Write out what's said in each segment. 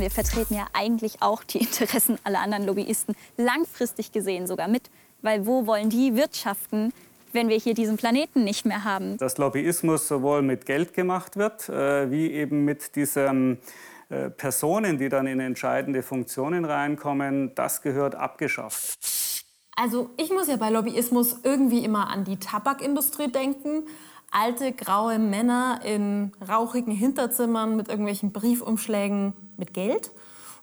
wissen, wir vertreten ja eigentlich auch die Interessen aller anderen Lobbyisten, langfristig gesehen sogar mit. Weil wo wollen die wirtschaften, wenn wir hier diesen Planeten nicht mehr haben? Dass Lobbyismus sowohl mit Geld gemacht wird, äh, wie eben mit diesen äh, Personen, die dann in entscheidende Funktionen reinkommen, das gehört abgeschafft. Also ich muss ja bei Lobbyismus irgendwie immer an die Tabakindustrie denken. Alte graue Männer in rauchigen Hinterzimmern mit irgendwelchen Briefumschlägen mit Geld.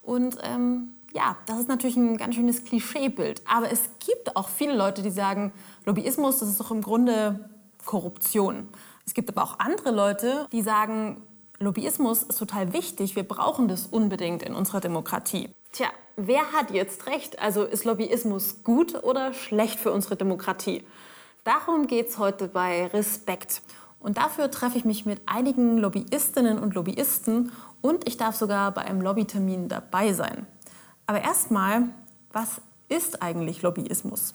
Und ähm, ja, das ist natürlich ein ganz schönes Klischeebild. Aber es gibt auch viele Leute, die sagen, Lobbyismus, das ist doch im Grunde Korruption. Es gibt aber auch andere Leute, die sagen, Lobbyismus ist total wichtig, wir brauchen das unbedingt in unserer Demokratie. Tja, wer hat jetzt recht? Also ist Lobbyismus gut oder schlecht für unsere Demokratie? Darum geht es heute bei Respekt. Und dafür treffe ich mich mit einigen Lobbyistinnen und Lobbyisten und ich darf sogar bei einem Lobbytermin dabei sein. Aber erstmal, was ist eigentlich Lobbyismus?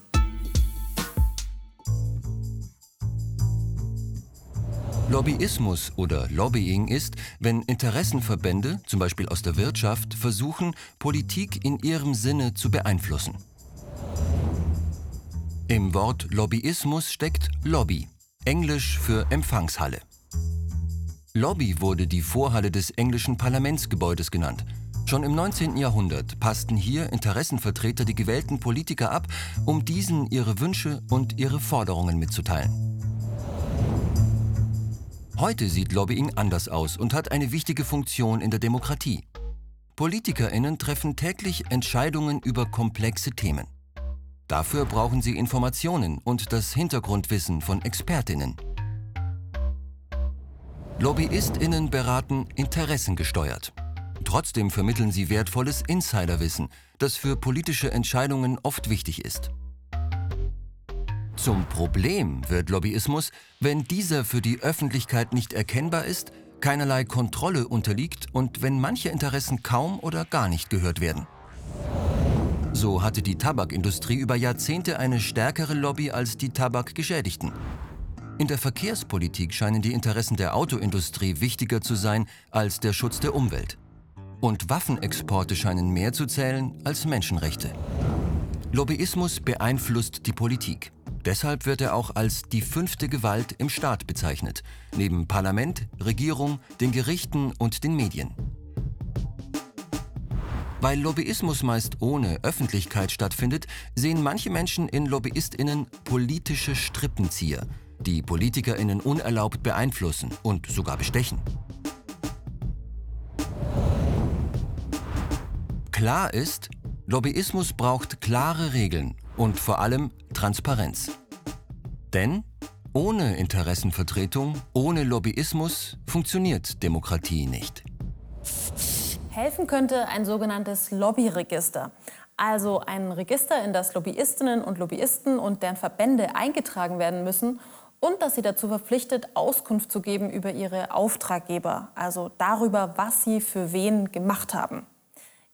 Lobbyismus oder Lobbying ist, wenn Interessenverbände, zum Beispiel aus der Wirtschaft, versuchen, Politik in ihrem Sinne zu beeinflussen. Im Wort Lobbyismus steckt Lobby, englisch für Empfangshalle. Lobby wurde die Vorhalle des englischen Parlamentsgebäudes genannt. Schon im 19. Jahrhundert passten hier Interessenvertreter die gewählten Politiker ab, um diesen ihre Wünsche und ihre Forderungen mitzuteilen. Heute sieht Lobbying anders aus und hat eine wichtige Funktion in der Demokratie. PolitikerInnen treffen täglich Entscheidungen über komplexe Themen. Dafür brauchen sie Informationen und das Hintergrundwissen von ExpertInnen. LobbyistInnen beraten interessengesteuert. Trotzdem vermitteln sie wertvolles Insiderwissen, das für politische Entscheidungen oft wichtig ist. Zum Problem wird Lobbyismus, wenn dieser für die Öffentlichkeit nicht erkennbar ist, keinerlei Kontrolle unterliegt und wenn manche Interessen kaum oder gar nicht gehört werden. So hatte die Tabakindustrie über Jahrzehnte eine stärkere Lobby als die Tabakgeschädigten. In der Verkehrspolitik scheinen die Interessen der Autoindustrie wichtiger zu sein als der Schutz der Umwelt. Und Waffenexporte scheinen mehr zu zählen als Menschenrechte. Lobbyismus beeinflusst die Politik. Deshalb wird er auch als die fünfte Gewalt im Staat bezeichnet, neben Parlament, Regierung, den Gerichten und den Medien. Weil Lobbyismus meist ohne Öffentlichkeit stattfindet, sehen manche Menschen in Lobbyistinnen politische Strippenzieher, die Politikerinnen unerlaubt beeinflussen und sogar bestechen. Klar ist, Lobbyismus braucht klare Regeln und vor allem Transparenz. Denn ohne Interessenvertretung, ohne Lobbyismus funktioniert Demokratie nicht. Helfen könnte ein sogenanntes Lobbyregister. Also ein Register, in das Lobbyistinnen und Lobbyisten und deren Verbände eingetragen werden müssen und dass sie dazu verpflichtet, Auskunft zu geben über ihre Auftraggeber, also darüber, was sie für wen gemacht haben.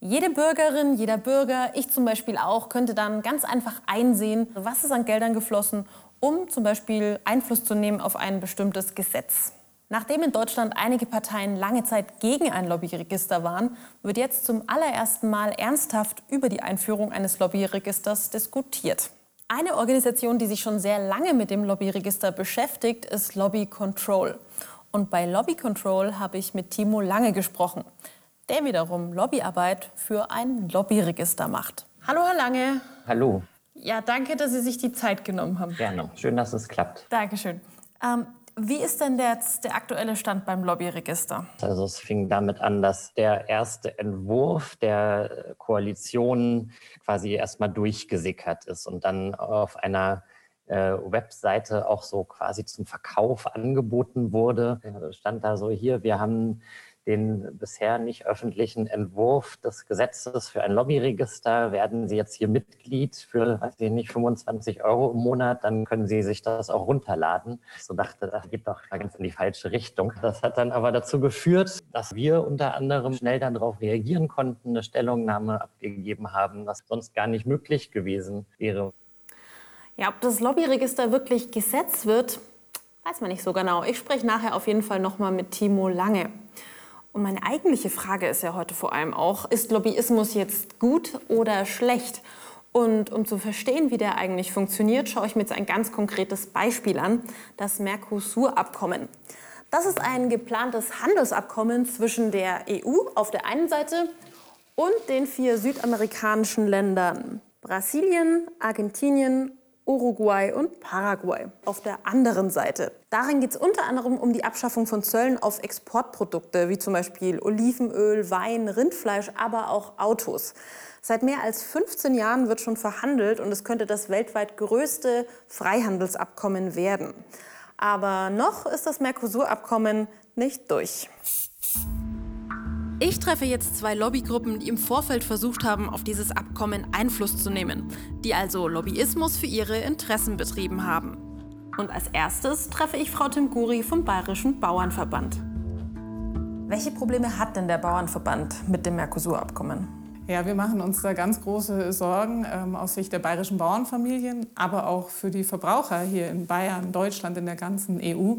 Jede Bürgerin, jeder Bürger, ich zum Beispiel auch, könnte dann ganz einfach einsehen, was ist an Geldern geflossen, um zum Beispiel Einfluss zu nehmen auf ein bestimmtes Gesetz. Nachdem in Deutschland einige Parteien lange Zeit gegen ein Lobbyregister waren, wird jetzt zum allerersten Mal ernsthaft über die Einführung eines Lobbyregisters diskutiert. Eine Organisation, die sich schon sehr lange mit dem Lobbyregister beschäftigt, ist Lobby Control. Und bei Lobby Control habe ich mit Timo Lange gesprochen, der wiederum Lobbyarbeit für ein Lobbyregister macht. Hallo, Herr Lange. Hallo. Ja, danke, dass Sie sich die Zeit genommen haben. Gerne. Schön, dass es klappt. Dankeschön. Ähm, wie ist denn der, der aktuelle Stand beim Lobbyregister? Also es fing damit an, dass der erste Entwurf der Koalition quasi erstmal durchgesickert ist und dann auf einer äh, Webseite auch so quasi zum Verkauf angeboten wurde. Stand da so hier, wir haben den bisher nicht öffentlichen Entwurf des Gesetzes für ein Lobbyregister. Werden Sie jetzt hier Mitglied für, weiß ich nicht, 25 Euro im Monat, dann können Sie sich das auch runterladen. So dachte, das geht doch ganz in die falsche Richtung. Das hat dann aber dazu geführt, dass wir unter anderem schnell darauf reagieren konnten, eine Stellungnahme abgegeben haben, was sonst gar nicht möglich gewesen wäre. Ja, ob das Lobbyregister wirklich Gesetz wird, weiß man nicht so genau. Ich spreche nachher auf jeden Fall nochmal mit Timo Lange. Und meine eigentliche Frage ist ja heute vor allem auch, ist Lobbyismus jetzt gut oder schlecht? Und um zu verstehen, wie der eigentlich funktioniert, schaue ich mir jetzt ein ganz konkretes Beispiel an, das Mercosur-Abkommen. Das ist ein geplantes Handelsabkommen zwischen der EU auf der einen Seite und den vier südamerikanischen Ländern Brasilien, Argentinien, Uruguay und Paraguay auf der anderen Seite. Darin geht es unter anderem um die Abschaffung von Zöllen auf Exportprodukte wie zum Beispiel Olivenöl, Wein, Rindfleisch, aber auch Autos. Seit mehr als 15 Jahren wird schon verhandelt und es könnte das weltweit größte Freihandelsabkommen werden. Aber noch ist das Mercosur-Abkommen nicht durch. Ich treffe jetzt zwei Lobbygruppen, die im Vorfeld versucht haben, auf dieses Abkommen Einfluss zu nehmen, die also Lobbyismus für ihre Interessen betrieben haben. Und als erstes treffe ich Frau Timguri vom Bayerischen Bauernverband. Welche Probleme hat denn der Bauernverband mit dem Mercosur-Abkommen? Ja, wir machen uns da ganz große Sorgen ähm, aus Sicht der bayerischen Bauernfamilien, aber auch für die Verbraucher hier in Bayern, Deutschland, in der ganzen EU.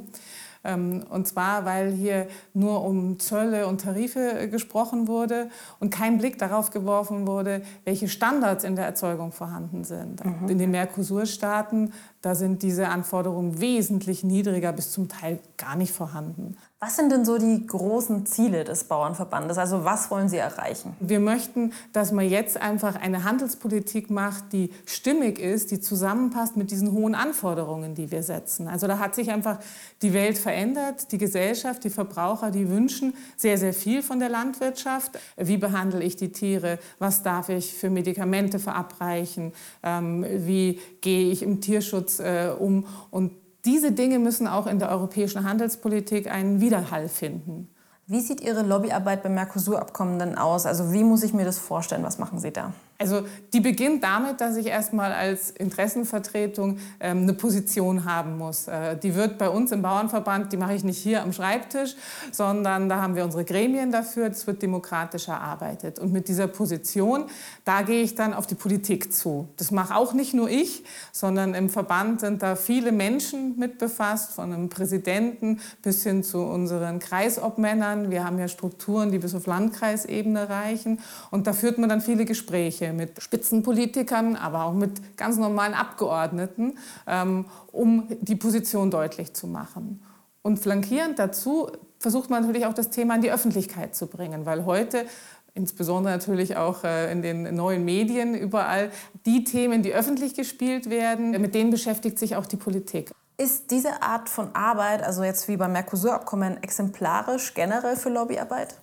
Ähm, und zwar, weil hier nur um Zölle und Tarife äh, gesprochen wurde und kein Blick darauf geworfen wurde, welche Standards in der Erzeugung vorhanden sind. Mhm. In den Mercosur-Staaten da sind diese Anforderungen wesentlich niedriger bis zum Teil gar nicht vorhanden. Was sind denn so die großen Ziele des Bauernverbandes? Also was wollen Sie erreichen? Wir möchten, dass man jetzt einfach eine Handelspolitik macht, die stimmig ist, die zusammenpasst mit diesen hohen Anforderungen, die wir setzen. Also da hat sich einfach die Welt verändert, die Gesellschaft, die Verbraucher, die wünschen sehr, sehr viel von der Landwirtschaft. Wie behandle ich die Tiere? Was darf ich für Medikamente verabreichen? Ähm, wie gehe ich im Tierschutz äh, um? Und diese Dinge müssen auch in der europäischen Handelspolitik einen Widerhall finden. Wie sieht Ihre Lobbyarbeit beim Mercosur-Abkommen denn aus? Also wie muss ich mir das vorstellen? Was machen Sie da? Also die beginnt damit, dass ich erstmal als Interessenvertretung ähm, eine Position haben muss. Äh, die wird bei uns im Bauernverband, die mache ich nicht hier am Schreibtisch, sondern da haben wir unsere Gremien dafür. Das wird demokratisch erarbeitet. Und mit dieser Position, da gehe ich dann auf die Politik zu. Das mache auch nicht nur ich, sondern im Verband sind da viele Menschen mit befasst, von einem Präsidenten bis hin zu unseren Kreisobmännern. Wir haben ja Strukturen, die bis auf Landkreisebene reichen. Und da führt man dann viele Gespräche mit Spitzenpolitikern, aber auch mit ganz normalen Abgeordneten, ähm, um die Position deutlich zu machen. Und flankierend dazu versucht man natürlich auch das Thema in die Öffentlichkeit zu bringen, weil heute insbesondere natürlich auch äh, in den neuen Medien überall die Themen, die öffentlich gespielt werden, mit denen beschäftigt sich auch die Politik. Ist diese Art von Arbeit, also jetzt wie beim Mercosur-Abkommen, exemplarisch generell für Lobbyarbeit?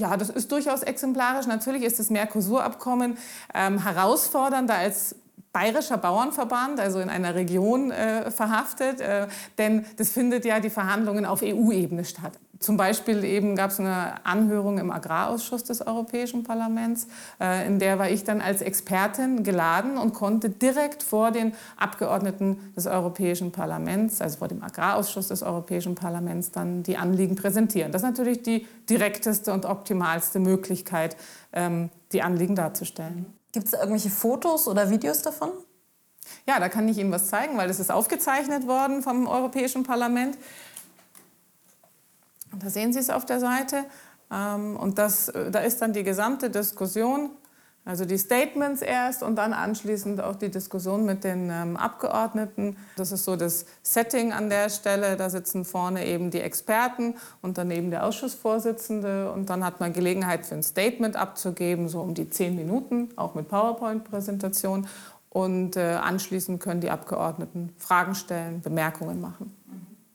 Ja, das ist durchaus exemplarisch. Natürlich ist das Mercosur-Abkommen ähm, herausfordernder als bayerischer Bauernverband, also in einer Region äh, verhaftet, äh, denn das findet ja die Verhandlungen auf EU-Ebene statt. Zum Beispiel eben gab es eine Anhörung im Agrarausschuss des Europäischen Parlaments, äh, in der war ich dann als Expertin geladen und konnte direkt vor den Abgeordneten des Europäischen Parlaments, also vor dem Agrarausschuss des Europäischen Parlaments, dann die Anliegen präsentieren. Das ist natürlich die direkteste und optimalste Möglichkeit, ähm, die Anliegen darzustellen. Gibt es irgendwelche Fotos oder Videos davon? Ja, da kann ich Ihnen was zeigen, weil das ist aufgezeichnet worden vom Europäischen Parlament. Da sehen Sie es auf der Seite. Ähm, und das, äh, da ist dann die gesamte Diskussion, also die Statements erst und dann anschließend auch die Diskussion mit den ähm, Abgeordneten. Das ist so das Setting an der Stelle. Da sitzen vorne eben die Experten und daneben der Ausschussvorsitzende. Und dann hat man Gelegenheit für ein Statement abzugeben, so um die zehn Minuten, auch mit PowerPoint-Präsentation. Und äh, anschließend können die Abgeordneten Fragen stellen, Bemerkungen machen.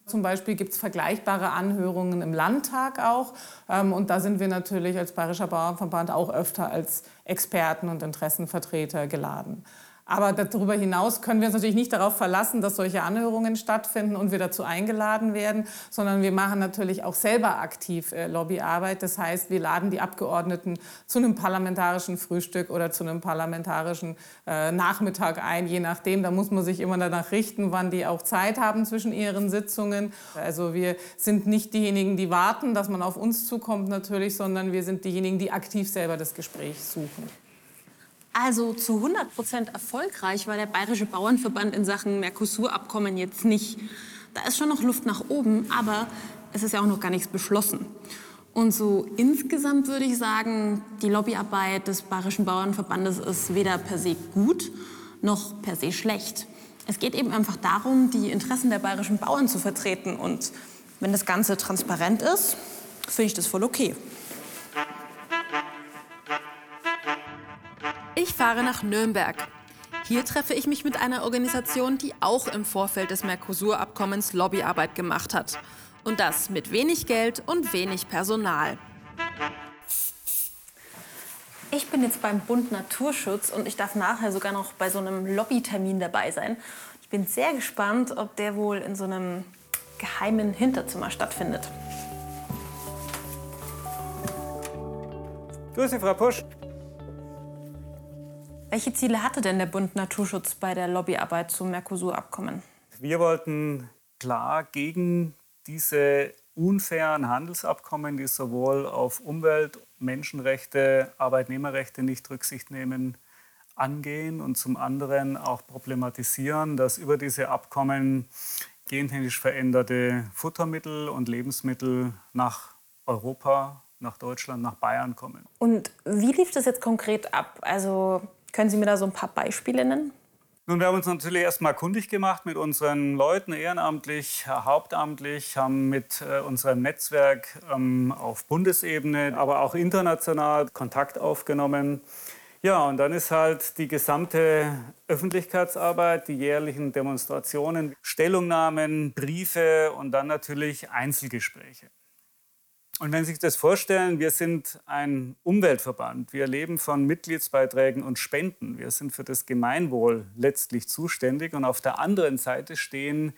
Zum Beispiel gibt es vergleichbare Anhörungen im Landtag auch. Ähm, und da sind wir natürlich als Bayerischer Bauernverband auch öfter als Experten und Interessenvertreter geladen. Aber darüber hinaus können wir uns natürlich nicht darauf verlassen, dass solche Anhörungen stattfinden und wir dazu eingeladen werden, sondern wir machen natürlich auch selber aktiv äh, Lobbyarbeit. Das heißt, wir laden die Abgeordneten zu einem parlamentarischen Frühstück oder zu einem parlamentarischen äh, Nachmittag ein, je nachdem. Da muss man sich immer danach richten, wann die auch Zeit haben zwischen ihren Sitzungen. Also wir sind nicht diejenigen, die warten, dass man auf uns zukommt natürlich, sondern wir sind diejenigen, die aktiv selber das Gespräch suchen. Also zu 100 Prozent erfolgreich war der Bayerische Bauernverband in Sachen Mercosur-Abkommen jetzt nicht. Da ist schon noch Luft nach oben, aber es ist ja auch noch gar nichts beschlossen. Und so insgesamt würde ich sagen, die Lobbyarbeit des Bayerischen Bauernverbandes ist weder per se gut noch per se schlecht. Es geht eben einfach darum, die Interessen der bayerischen Bauern zu vertreten. Und wenn das Ganze transparent ist, finde ich das voll okay. Ich fahre nach Nürnberg. Hier treffe ich mich mit einer Organisation, die auch im Vorfeld des Mercosur-Abkommens Lobbyarbeit gemacht hat. Und das mit wenig Geld und wenig Personal. Ich bin jetzt beim Bund Naturschutz und ich darf nachher sogar noch bei so einem Lobbytermin dabei sein. Ich bin sehr gespannt, ob der wohl in so einem geheimen Hinterzimmer stattfindet. Grüße, Frau Pusch. Welche Ziele hatte denn der Bund Naturschutz bei der Lobbyarbeit zum Mercosur-Abkommen? Wir wollten klar gegen diese unfairen Handelsabkommen, die sowohl auf Umwelt, Menschenrechte, Arbeitnehmerrechte nicht Rücksicht nehmen, angehen und zum anderen auch problematisieren, dass über diese Abkommen gentechnisch veränderte Futtermittel und Lebensmittel nach Europa, nach Deutschland, nach Bayern kommen. Und wie lief das jetzt konkret ab? Also können Sie mir da so ein paar Beispiele nennen? Nun, wir haben uns natürlich erstmal kundig gemacht mit unseren Leuten, ehrenamtlich, hauptamtlich, haben mit äh, unserem Netzwerk ähm, auf Bundesebene, aber auch international Kontakt aufgenommen. Ja, und dann ist halt die gesamte Öffentlichkeitsarbeit, die jährlichen Demonstrationen, Stellungnahmen, Briefe und dann natürlich Einzelgespräche. Und wenn Sie sich das vorstellen, wir sind ein Umweltverband. Wir leben von Mitgliedsbeiträgen und Spenden. Wir sind für das Gemeinwohl letztlich zuständig. Und auf der anderen Seite stehen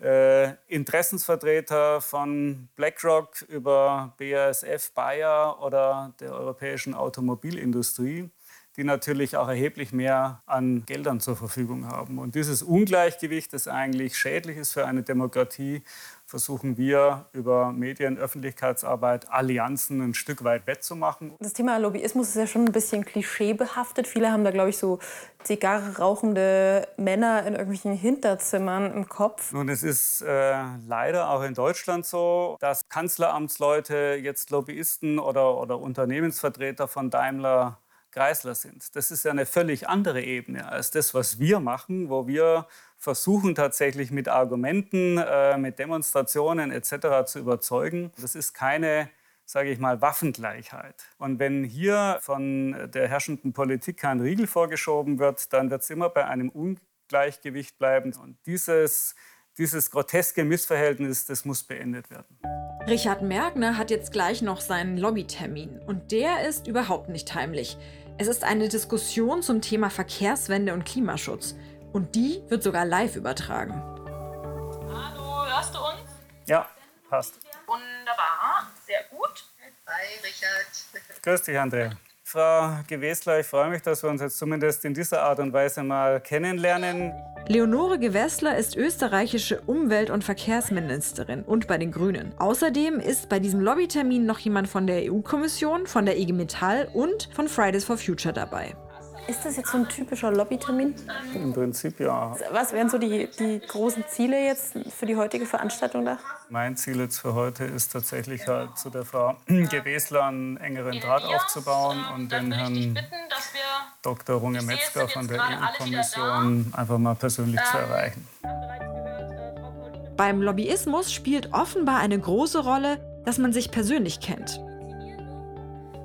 äh, Interessensvertreter von BlackRock über BASF, Bayer oder der europäischen Automobilindustrie die natürlich auch erheblich mehr an Geldern zur Verfügung haben. Und dieses Ungleichgewicht, das eigentlich schädlich ist für eine Demokratie, versuchen wir über Medien, Öffentlichkeitsarbeit, Allianzen ein Stück weit wettzumachen. Das Thema Lobbyismus ist ja schon ein bisschen klischeebehaftet. Viele haben da, glaube ich, so Zigarre rauchende Männer in irgendwelchen Hinterzimmern im Kopf. Nun, es ist äh, leider auch in Deutschland so, dass Kanzleramtsleute jetzt Lobbyisten oder, oder Unternehmensvertreter von Daimler Kreisler sind. Das ist ja eine völlig andere Ebene als das, was wir machen, wo wir versuchen tatsächlich mit Argumenten, äh, mit Demonstrationen etc. zu überzeugen. Das ist keine sage ich mal, Waffengleichheit. Und wenn hier von der herrschenden Politik kein Riegel vorgeschoben wird, dann wird es immer bei einem Ungleichgewicht bleiben. Und dieses, dieses groteske Missverhältnis, das muss beendet werden. Richard Mergner hat jetzt gleich noch seinen Lobbytermin. Und der ist überhaupt nicht heimlich. Es ist eine Diskussion zum Thema Verkehrswende und Klimaschutz. Und die wird sogar live übertragen. Hallo, hörst du uns? Ja, passt. Wunderbar, sehr gut. Hi, Richard. Grüß dich, Andrea. Frau Gewessler, ich freue mich, dass wir uns jetzt zumindest in dieser Art und Weise mal kennenlernen. Leonore Gewessler ist österreichische Umwelt- und Verkehrsministerin und bei den Grünen. Außerdem ist bei diesem Lobbytermin noch jemand von der EU-Kommission, von der IG Metall und von Fridays for Future dabei. Ist das jetzt so ein typischer Lobbytermin? Im Prinzip ja. Was wären so die, die großen Ziele jetzt für die heutige Veranstaltung da? Mein Ziel jetzt für heute ist tatsächlich halt zu der Frau Gewesler einen engeren Draht aufzubauen und den Herrn Dr. Runge Metzger von der EU-Kommission einfach mal persönlich zu erreichen. Beim Lobbyismus spielt offenbar eine große Rolle, dass man sich persönlich kennt.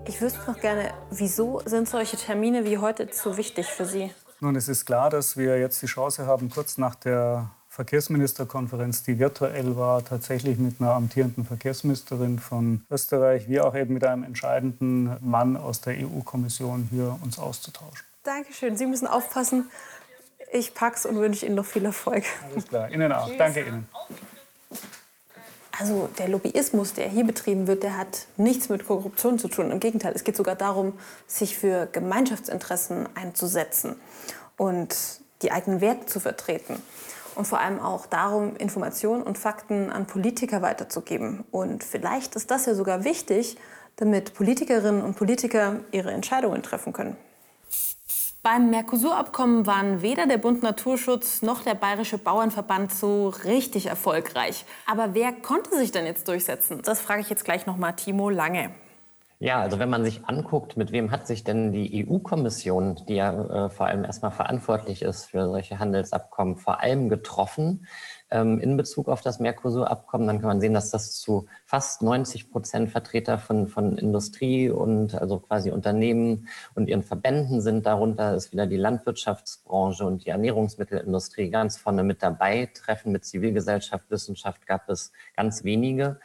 Ich wüsste noch gerne, wieso sind solche Termine wie heute so wichtig für Sie? Nun, es ist klar, dass wir jetzt die Chance haben, kurz nach der Verkehrsministerkonferenz, die virtuell war, tatsächlich mit einer amtierenden Verkehrsministerin von Österreich, wie auch eben mit einem entscheidenden Mann aus der EU-Kommission hier uns auszutauschen. Dankeschön. Sie müssen aufpassen. Ich pack's und wünsche Ihnen noch viel Erfolg. Alles klar. Ihnen auch. Danke Ihnen. Also der Lobbyismus, der hier betrieben wird, der hat nichts mit Korruption zu tun. Im Gegenteil, es geht sogar darum, sich für Gemeinschaftsinteressen einzusetzen und die eigenen Werte zu vertreten. Und vor allem auch darum, Informationen und Fakten an Politiker weiterzugeben. Und vielleicht ist das ja sogar wichtig, damit Politikerinnen und Politiker ihre Entscheidungen treffen können. Beim Mercosur-Abkommen waren weder der Bund Naturschutz noch der Bayerische Bauernverband so richtig erfolgreich. Aber wer konnte sich denn jetzt durchsetzen? Das frage ich jetzt gleich nochmal Timo Lange. Ja, also wenn man sich anguckt, mit wem hat sich denn die EU-Kommission, die ja äh, vor allem erstmal verantwortlich ist für solche Handelsabkommen, vor allem getroffen ähm, in Bezug auf das Mercosur-Abkommen, dann kann man sehen, dass das zu fast 90 Prozent Vertreter von, von Industrie und also quasi Unternehmen und ihren Verbänden sind. Darunter ist wieder die Landwirtschaftsbranche und die Ernährungsmittelindustrie ganz vorne mit dabei. Treffen mit Zivilgesellschaft, Wissenschaft gab es ganz wenige.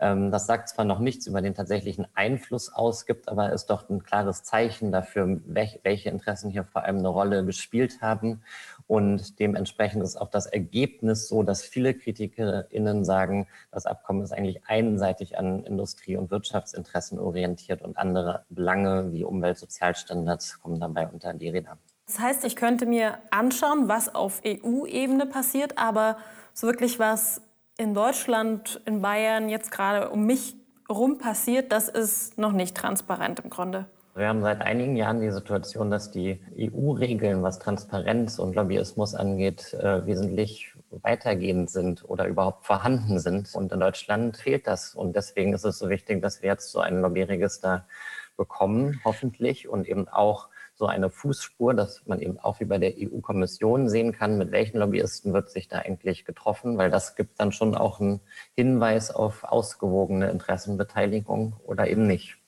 Ähm, das sagt zwar noch nichts über den tatsächlichen Einfluss aus, gibt aber ist doch ein klares Zeichen dafür, welche Interessen hier vor allem eine Rolle gespielt haben. Und dementsprechend ist auch das Ergebnis so, dass viele KritikerInnen sagen, das Abkommen ist eigentlich einseitig an Industrie- und Wirtschaftsinteressen orientiert und andere Belange wie Umwelt-, Sozialstandards kommen dabei unter die Räder. Das heißt, ich könnte mir anschauen, was auf EU-Ebene passiert, aber so wirklich was in Deutschland, in Bayern jetzt gerade um mich rum passiert, das ist noch nicht transparent im Grunde. Wir haben seit einigen Jahren die Situation, dass die EU-Regeln, was Transparenz und Lobbyismus angeht, äh, wesentlich weitergehend sind oder überhaupt vorhanden sind. Und in Deutschland fehlt das. Und deswegen ist es so wichtig, dass wir jetzt so ein Lobbyregister bekommen, hoffentlich, und eben auch so eine Fußspur, dass man eben auch wie bei der EU-Kommission sehen kann, mit welchen Lobbyisten wird sich da eigentlich getroffen, weil das gibt dann schon auch einen Hinweis auf ausgewogene Interessenbeteiligung oder eben nicht.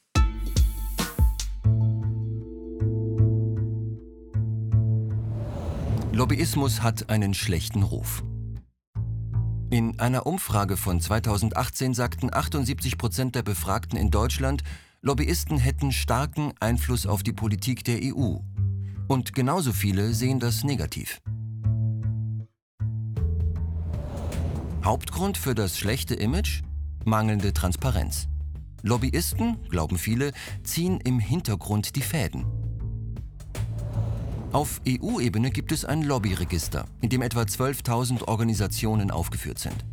Lobbyismus hat einen schlechten Ruf. In einer Umfrage von 2018 sagten 78 Prozent der Befragten in Deutschland, Lobbyisten hätten starken Einfluss auf die Politik der EU. Und genauso viele sehen das negativ. Hauptgrund für das schlechte Image? Mangelnde Transparenz. Lobbyisten, glauben viele, ziehen im Hintergrund die Fäden. Auf EU-Ebene gibt es ein Lobbyregister, in dem etwa 12.000 Organisationen aufgeführt sind.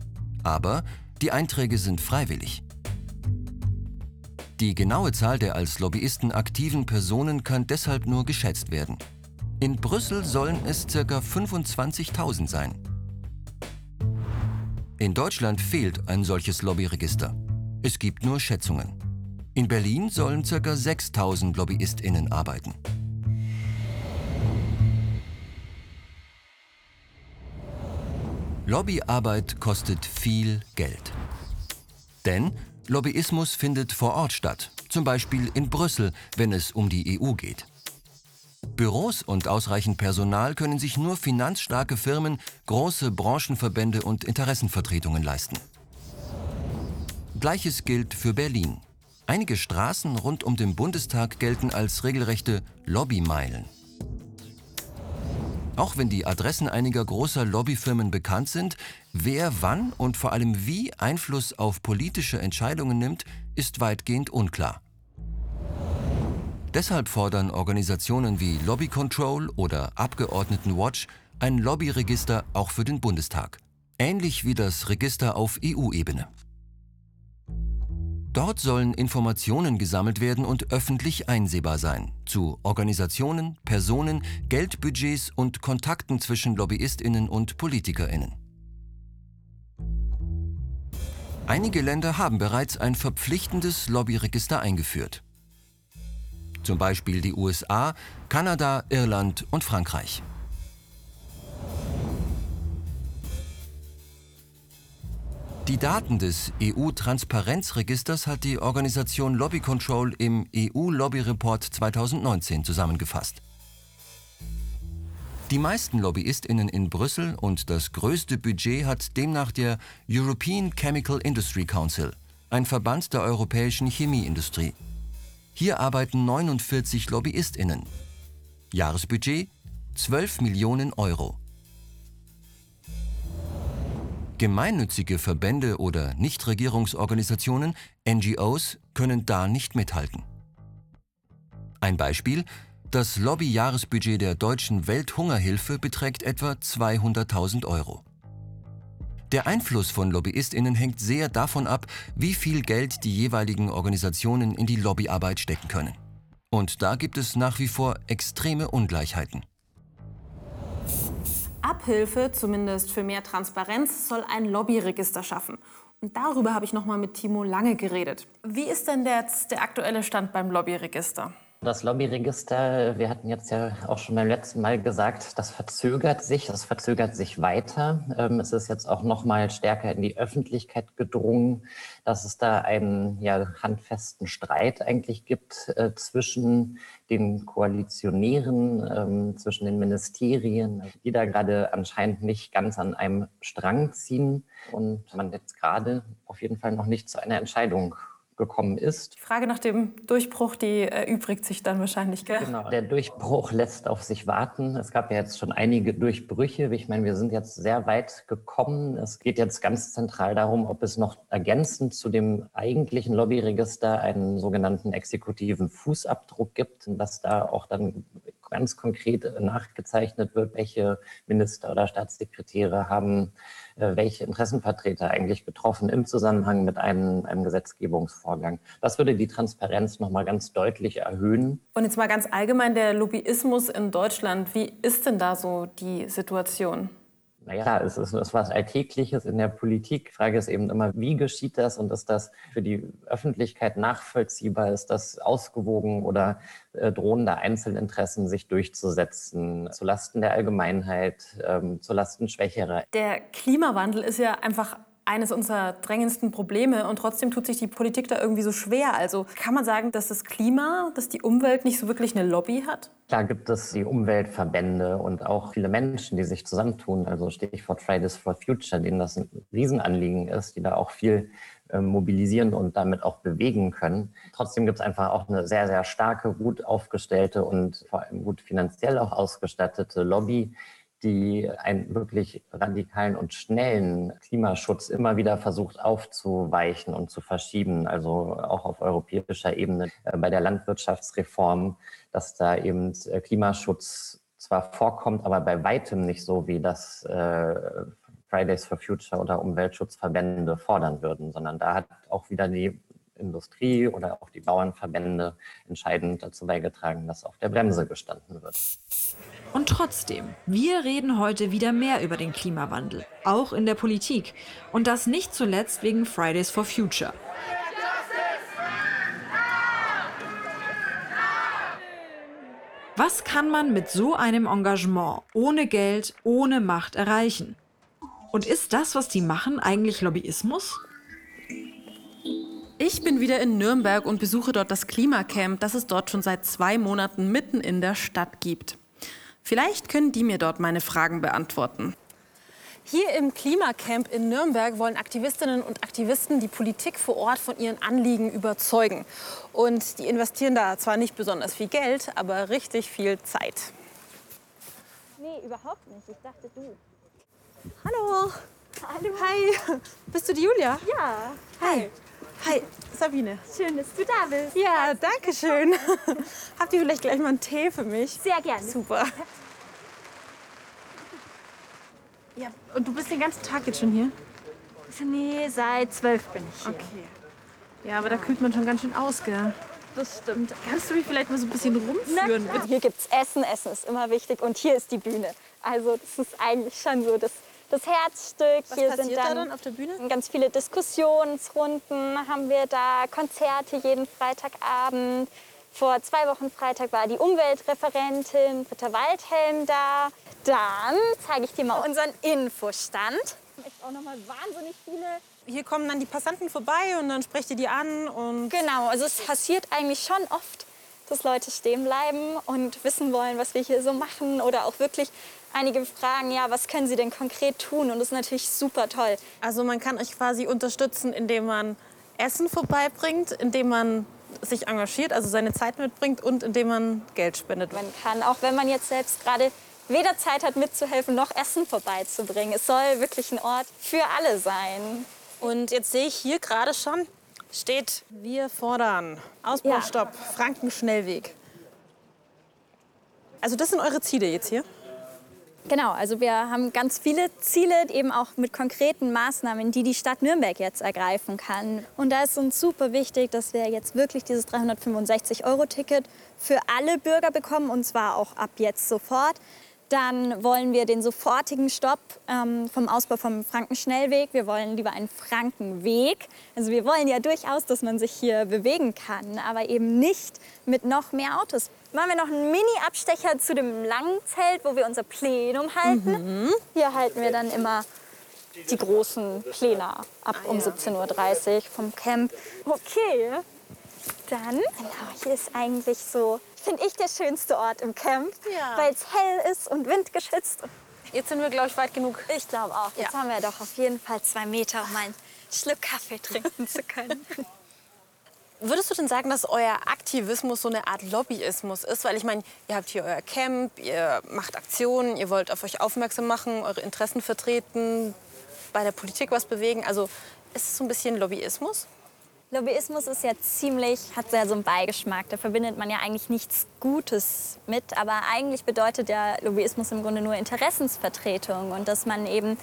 Aber die Einträge sind freiwillig. Die genaue Zahl der als Lobbyisten aktiven Personen kann deshalb nur geschätzt werden. In Brüssel sollen es ca. 25.000 sein. In Deutschland fehlt ein solches Lobbyregister. Es gibt nur Schätzungen. In Berlin sollen ca. 6.000 LobbyistInnen arbeiten. Lobbyarbeit kostet viel Geld. Denn Lobbyismus findet vor Ort statt, zum Beispiel in Brüssel, wenn es um die EU geht. Büros und ausreichend Personal können sich nur finanzstarke Firmen, große Branchenverbände und Interessenvertretungen leisten. Gleiches gilt für Berlin. Einige Straßen rund um den Bundestag gelten als regelrechte Lobbymeilen. Auch wenn die Adressen einiger großer Lobbyfirmen bekannt sind, wer wann und vor allem wie Einfluss auf politische Entscheidungen nimmt, ist weitgehend unklar. Deshalb fordern Organisationen wie Lobby Control oder Abgeordnetenwatch ein Lobbyregister auch für den Bundestag, ähnlich wie das Register auf EU-Ebene. Dort sollen Informationen gesammelt werden und öffentlich einsehbar sein zu Organisationen, Personen, Geldbudgets und Kontakten zwischen Lobbyistinnen und Politikerinnen. Einige Länder haben bereits ein verpflichtendes Lobbyregister eingeführt. Zum Beispiel die USA, Kanada, Irland und Frankreich. Die Daten des EU-Transparenzregisters hat die Organisation Lobby Control im EU-Lobby-Report 2019 zusammengefasst. Die meisten LobbyistInnen in Brüssel und das größte Budget hat demnach der European Chemical Industry Council, ein Verband der europäischen Chemieindustrie. Hier arbeiten 49 LobbyistInnen. Jahresbudget 12 Millionen Euro. Gemeinnützige Verbände oder Nichtregierungsorganisationen, NGOs, können da nicht mithalten. Ein Beispiel, das Lobby-Jahresbudget der deutschen Welthungerhilfe beträgt etwa 200.000 Euro. Der Einfluss von Lobbyistinnen hängt sehr davon ab, wie viel Geld die jeweiligen Organisationen in die Lobbyarbeit stecken können. Und da gibt es nach wie vor extreme Ungleichheiten. Abhilfe, zumindest für mehr Transparenz, soll ein Lobbyregister schaffen. Und darüber habe ich noch mal mit Timo Lange geredet. Wie ist denn jetzt der aktuelle Stand beim Lobbyregister? Das Lobbyregister, wir hatten jetzt ja auch schon beim letzten Mal gesagt, das verzögert sich, das verzögert sich weiter. Ähm, es ist jetzt auch noch mal stärker in die Öffentlichkeit gedrungen, dass es da einen ja, handfesten Streit eigentlich gibt äh, zwischen den Koalitionären, ähm, zwischen den Ministerien, die da gerade anscheinend nicht ganz an einem Strang ziehen und man jetzt gerade auf jeden Fall noch nicht zu einer Entscheidung gekommen ist. Die Frage nach dem Durchbruch, die erübrigt sich dann wahrscheinlich, gell? Genau, der Durchbruch lässt auf sich warten. Es gab ja jetzt schon einige Durchbrüche. Ich meine, wir sind jetzt sehr weit gekommen. Es geht jetzt ganz zentral darum, ob es noch ergänzend zu dem eigentlichen Lobbyregister einen sogenannten exekutiven Fußabdruck gibt, dass da auch dann ganz konkret nachgezeichnet wird, welche Minister oder Staatssekretäre haben äh, welche Interessenvertreter eigentlich betroffen im Zusammenhang mit einem, einem Gesetzgebungsvorgang. Das würde die Transparenz noch mal ganz deutlich erhöhen. Und jetzt mal ganz allgemein der Lobbyismus in Deutschland. Wie ist denn da so die Situation? Naja, es ist, ist was Alltägliches in der Politik. Die Frage ist eben immer, wie geschieht das und ist das für die Öffentlichkeit nachvollziehbar? Ist das ausgewogen oder äh, drohen da Einzelinteressen sich durchzusetzen, zulasten der Allgemeinheit, ähm, zulasten Schwächerer? Der Klimawandel ist ja einfach eines unserer drängendsten Probleme und trotzdem tut sich die Politik da irgendwie so schwer. Also kann man sagen, dass das Klima, dass die Umwelt nicht so wirklich eine Lobby hat? Klar gibt es die Umweltverbände und auch viele Menschen, die sich zusammentun. Also Stichwort Fridays for Future, denen das ein Riesenanliegen ist, die da auch viel äh, mobilisieren und damit auch bewegen können. Trotzdem gibt es einfach auch eine sehr, sehr starke, gut aufgestellte und vor allem gut finanziell auch ausgestattete Lobby, die einen wirklich radikalen und schnellen Klimaschutz immer wieder versucht aufzuweichen und zu verschieben, also auch auf europäischer Ebene äh, bei der Landwirtschaftsreform, dass da eben äh, Klimaschutz zwar vorkommt, aber bei weitem nicht so, wie das äh, Fridays for Future oder Umweltschutzverbände fordern würden, sondern da hat auch wieder die Industrie oder auch die Bauernverbände entscheidend dazu beigetragen, dass auf der Bremse gestanden wird. Und trotzdem, wir reden heute wieder mehr über den Klimawandel, auch in der Politik. Und das nicht zuletzt wegen Fridays for Future. Was kann man mit so einem Engagement ohne Geld, ohne Macht erreichen? Und ist das, was die machen, eigentlich Lobbyismus? Ich bin wieder in Nürnberg und besuche dort das Klimacamp, das es dort schon seit zwei Monaten mitten in der Stadt gibt. Vielleicht können die mir dort meine Fragen beantworten. Hier im Klimacamp in Nürnberg wollen Aktivistinnen und Aktivisten die Politik vor Ort von ihren Anliegen überzeugen. Und die investieren da zwar nicht besonders viel Geld, aber richtig viel Zeit. Nee, überhaupt nicht. Ich dachte du. Hallo. Hallo. Hi. Bist du die Julia? Ja. Hi. Hi, Sabine. Schön, dass du da bist. Ja, danke schön. Habt ihr vielleicht gleich mal einen Tee für mich? Sehr gerne. Super. Ja, und du bist den ganzen Tag jetzt schon hier? Nee, seit zwölf bin ich hier. Okay. Ja, aber da kühlt man schon ganz schön aus, gell? Das stimmt. Kannst du mich vielleicht mal so ein bisschen rumführen? Hier gibt's Essen. Essen ist immer wichtig. Und hier ist die Bühne. Also das ist eigentlich schon so das, das Herzstück. Was hier passiert sind da dann dann auf der Bühne? ganz viele Diskussionsrunden haben wir da, Konzerte jeden Freitagabend. Vor zwei Wochen Freitag war die Umweltreferentin Britta Waldhelm da. Dann zeige ich dir mal unseren Infostand. Echt auch noch mal wahnsinnig viele. Hier kommen dann die Passanten vorbei und dann sprecht ihr die an und Genau, also es passiert eigentlich schon oft, dass Leute stehen bleiben und wissen wollen, was wir hier so machen oder auch wirklich einige fragen, ja, was können sie denn konkret tun? Und das ist natürlich super toll. Also man kann euch quasi unterstützen, indem man Essen vorbeibringt, indem man sich engagiert, also seine Zeit mitbringt und indem man Geld spendet. Man kann, auch wenn man jetzt selbst gerade weder Zeit hat mitzuhelfen, noch Essen vorbeizubringen. Es soll wirklich ein Ort für alle sein. Und jetzt sehe ich hier gerade schon, steht Wir fordern Ausbaustopp, Frankenschnellweg. Also das sind eure Ziele jetzt hier? Genau, also wir haben ganz viele Ziele, eben auch mit konkreten Maßnahmen, die die Stadt Nürnberg jetzt ergreifen kann. Und da ist uns super wichtig, dass wir jetzt wirklich dieses 365-Euro-Ticket für alle Bürger bekommen, und zwar auch ab jetzt sofort. Dann wollen wir den sofortigen Stopp ähm, vom Ausbau vom Frankenschnellweg. Wir wollen lieber einen Frankenweg. Also wir wollen ja durchaus, dass man sich hier bewegen kann, aber eben nicht mit noch mehr Autos. Machen wir noch einen Mini-Abstecher zu dem langen Zelt, wo wir unser Plenum halten. Hier halten wir dann immer die großen Pläne ab um 17.30 Uhr vom Camp. Okay, dann, genau, hier ist eigentlich so, finde ich, der schönste Ort im Camp, Ja. weil es hell ist und windgeschützt. Jetzt sind wir, glaube ich, weit genug. Ich glaube auch. Jetzt haben wir doch auf jeden Fall zwei Meter, um einen Schluck Kaffee trinken zu können. Würdest du denn sagen, dass euer Aktivismus so eine Art Lobbyismus ist? Weil ich meine, ihr habt hier euer Camp, ihr macht Aktionen, ihr wollt auf euch aufmerksam machen, eure Interessen vertreten, bei der Politik was bewegen. Also ist es so ein bisschen Lobbyismus? Lobbyismus ist ja ziemlich, hat ja so einen Beigeschmack. Da verbindet man ja eigentlich nichts Gutes mit. Aber eigentlich bedeutet der Lobbyismus im Grunde nur Interessensvertretung und dass man eben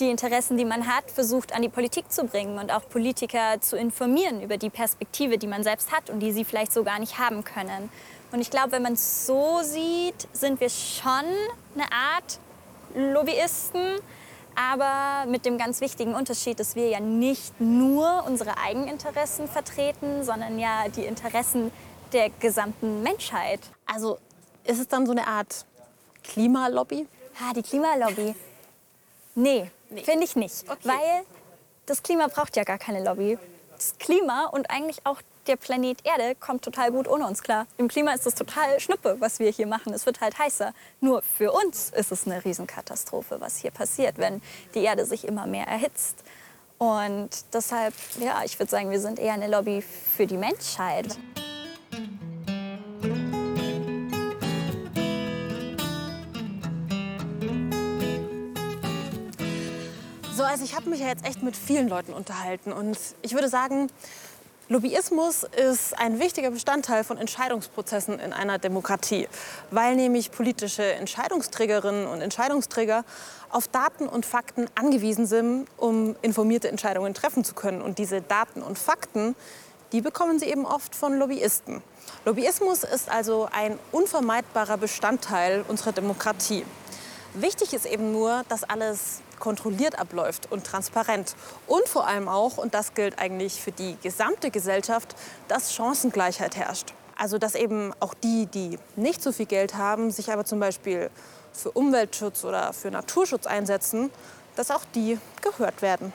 die Interessen, die man hat, versucht an die Politik zu bringen und auch Politiker zu informieren über die Perspektive, die man selbst hat und die sie vielleicht so gar nicht haben können. Und ich glaube, wenn man es so sieht, sind wir schon eine Art Lobbyisten, aber mit dem ganz wichtigen Unterschied, dass wir ja nicht nur unsere Eigeninteressen vertreten, sondern ja die Interessen der gesamten Menschheit. Also ist es dann so eine Art Klimalobby? Ah, die Klimalobby. Nee, finde ich nicht. Weil das Klima braucht ja gar keine Lobby. Das Klima und eigentlich auch der Planet Erde kommt total gut ohne uns klar. Im Klima ist es total Schnuppe, was wir hier machen. Es wird halt heißer. Nur für uns ist es eine Riesenkatastrophe, was hier passiert, wenn die Erde sich immer mehr erhitzt. Und deshalb, ja, ich würde sagen, wir sind eher eine Lobby für die Menschheit. So, also ich habe mich ja jetzt echt mit vielen Leuten unterhalten und ich würde sagen, Lobbyismus ist ein wichtiger Bestandteil von Entscheidungsprozessen in einer Demokratie, weil nämlich politische Entscheidungsträgerinnen und Entscheidungsträger auf Daten und Fakten angewiesen sind, um informierte Entscheidungen treffen zu können. Und diese Daten und Fakten, die bekommen sie eben oft von Lobbyisten. Lobbyismus ist also ein unvermeidbarer Bestandteil unserer Demokratie. Wichtig ist eben nur, dass alles kontrolliert abläuft und transparent. Und vor allem auch, und das gilt eigentlich für die gesamte Gesellschaft, dass Chancengleichheit herrscht. Also dass eben auch die, die nicht so viel Geld haben, sich aber zum Beispiel für Umweltschutz oder für Naturschutz einsetzen, dass auch die gehört werden.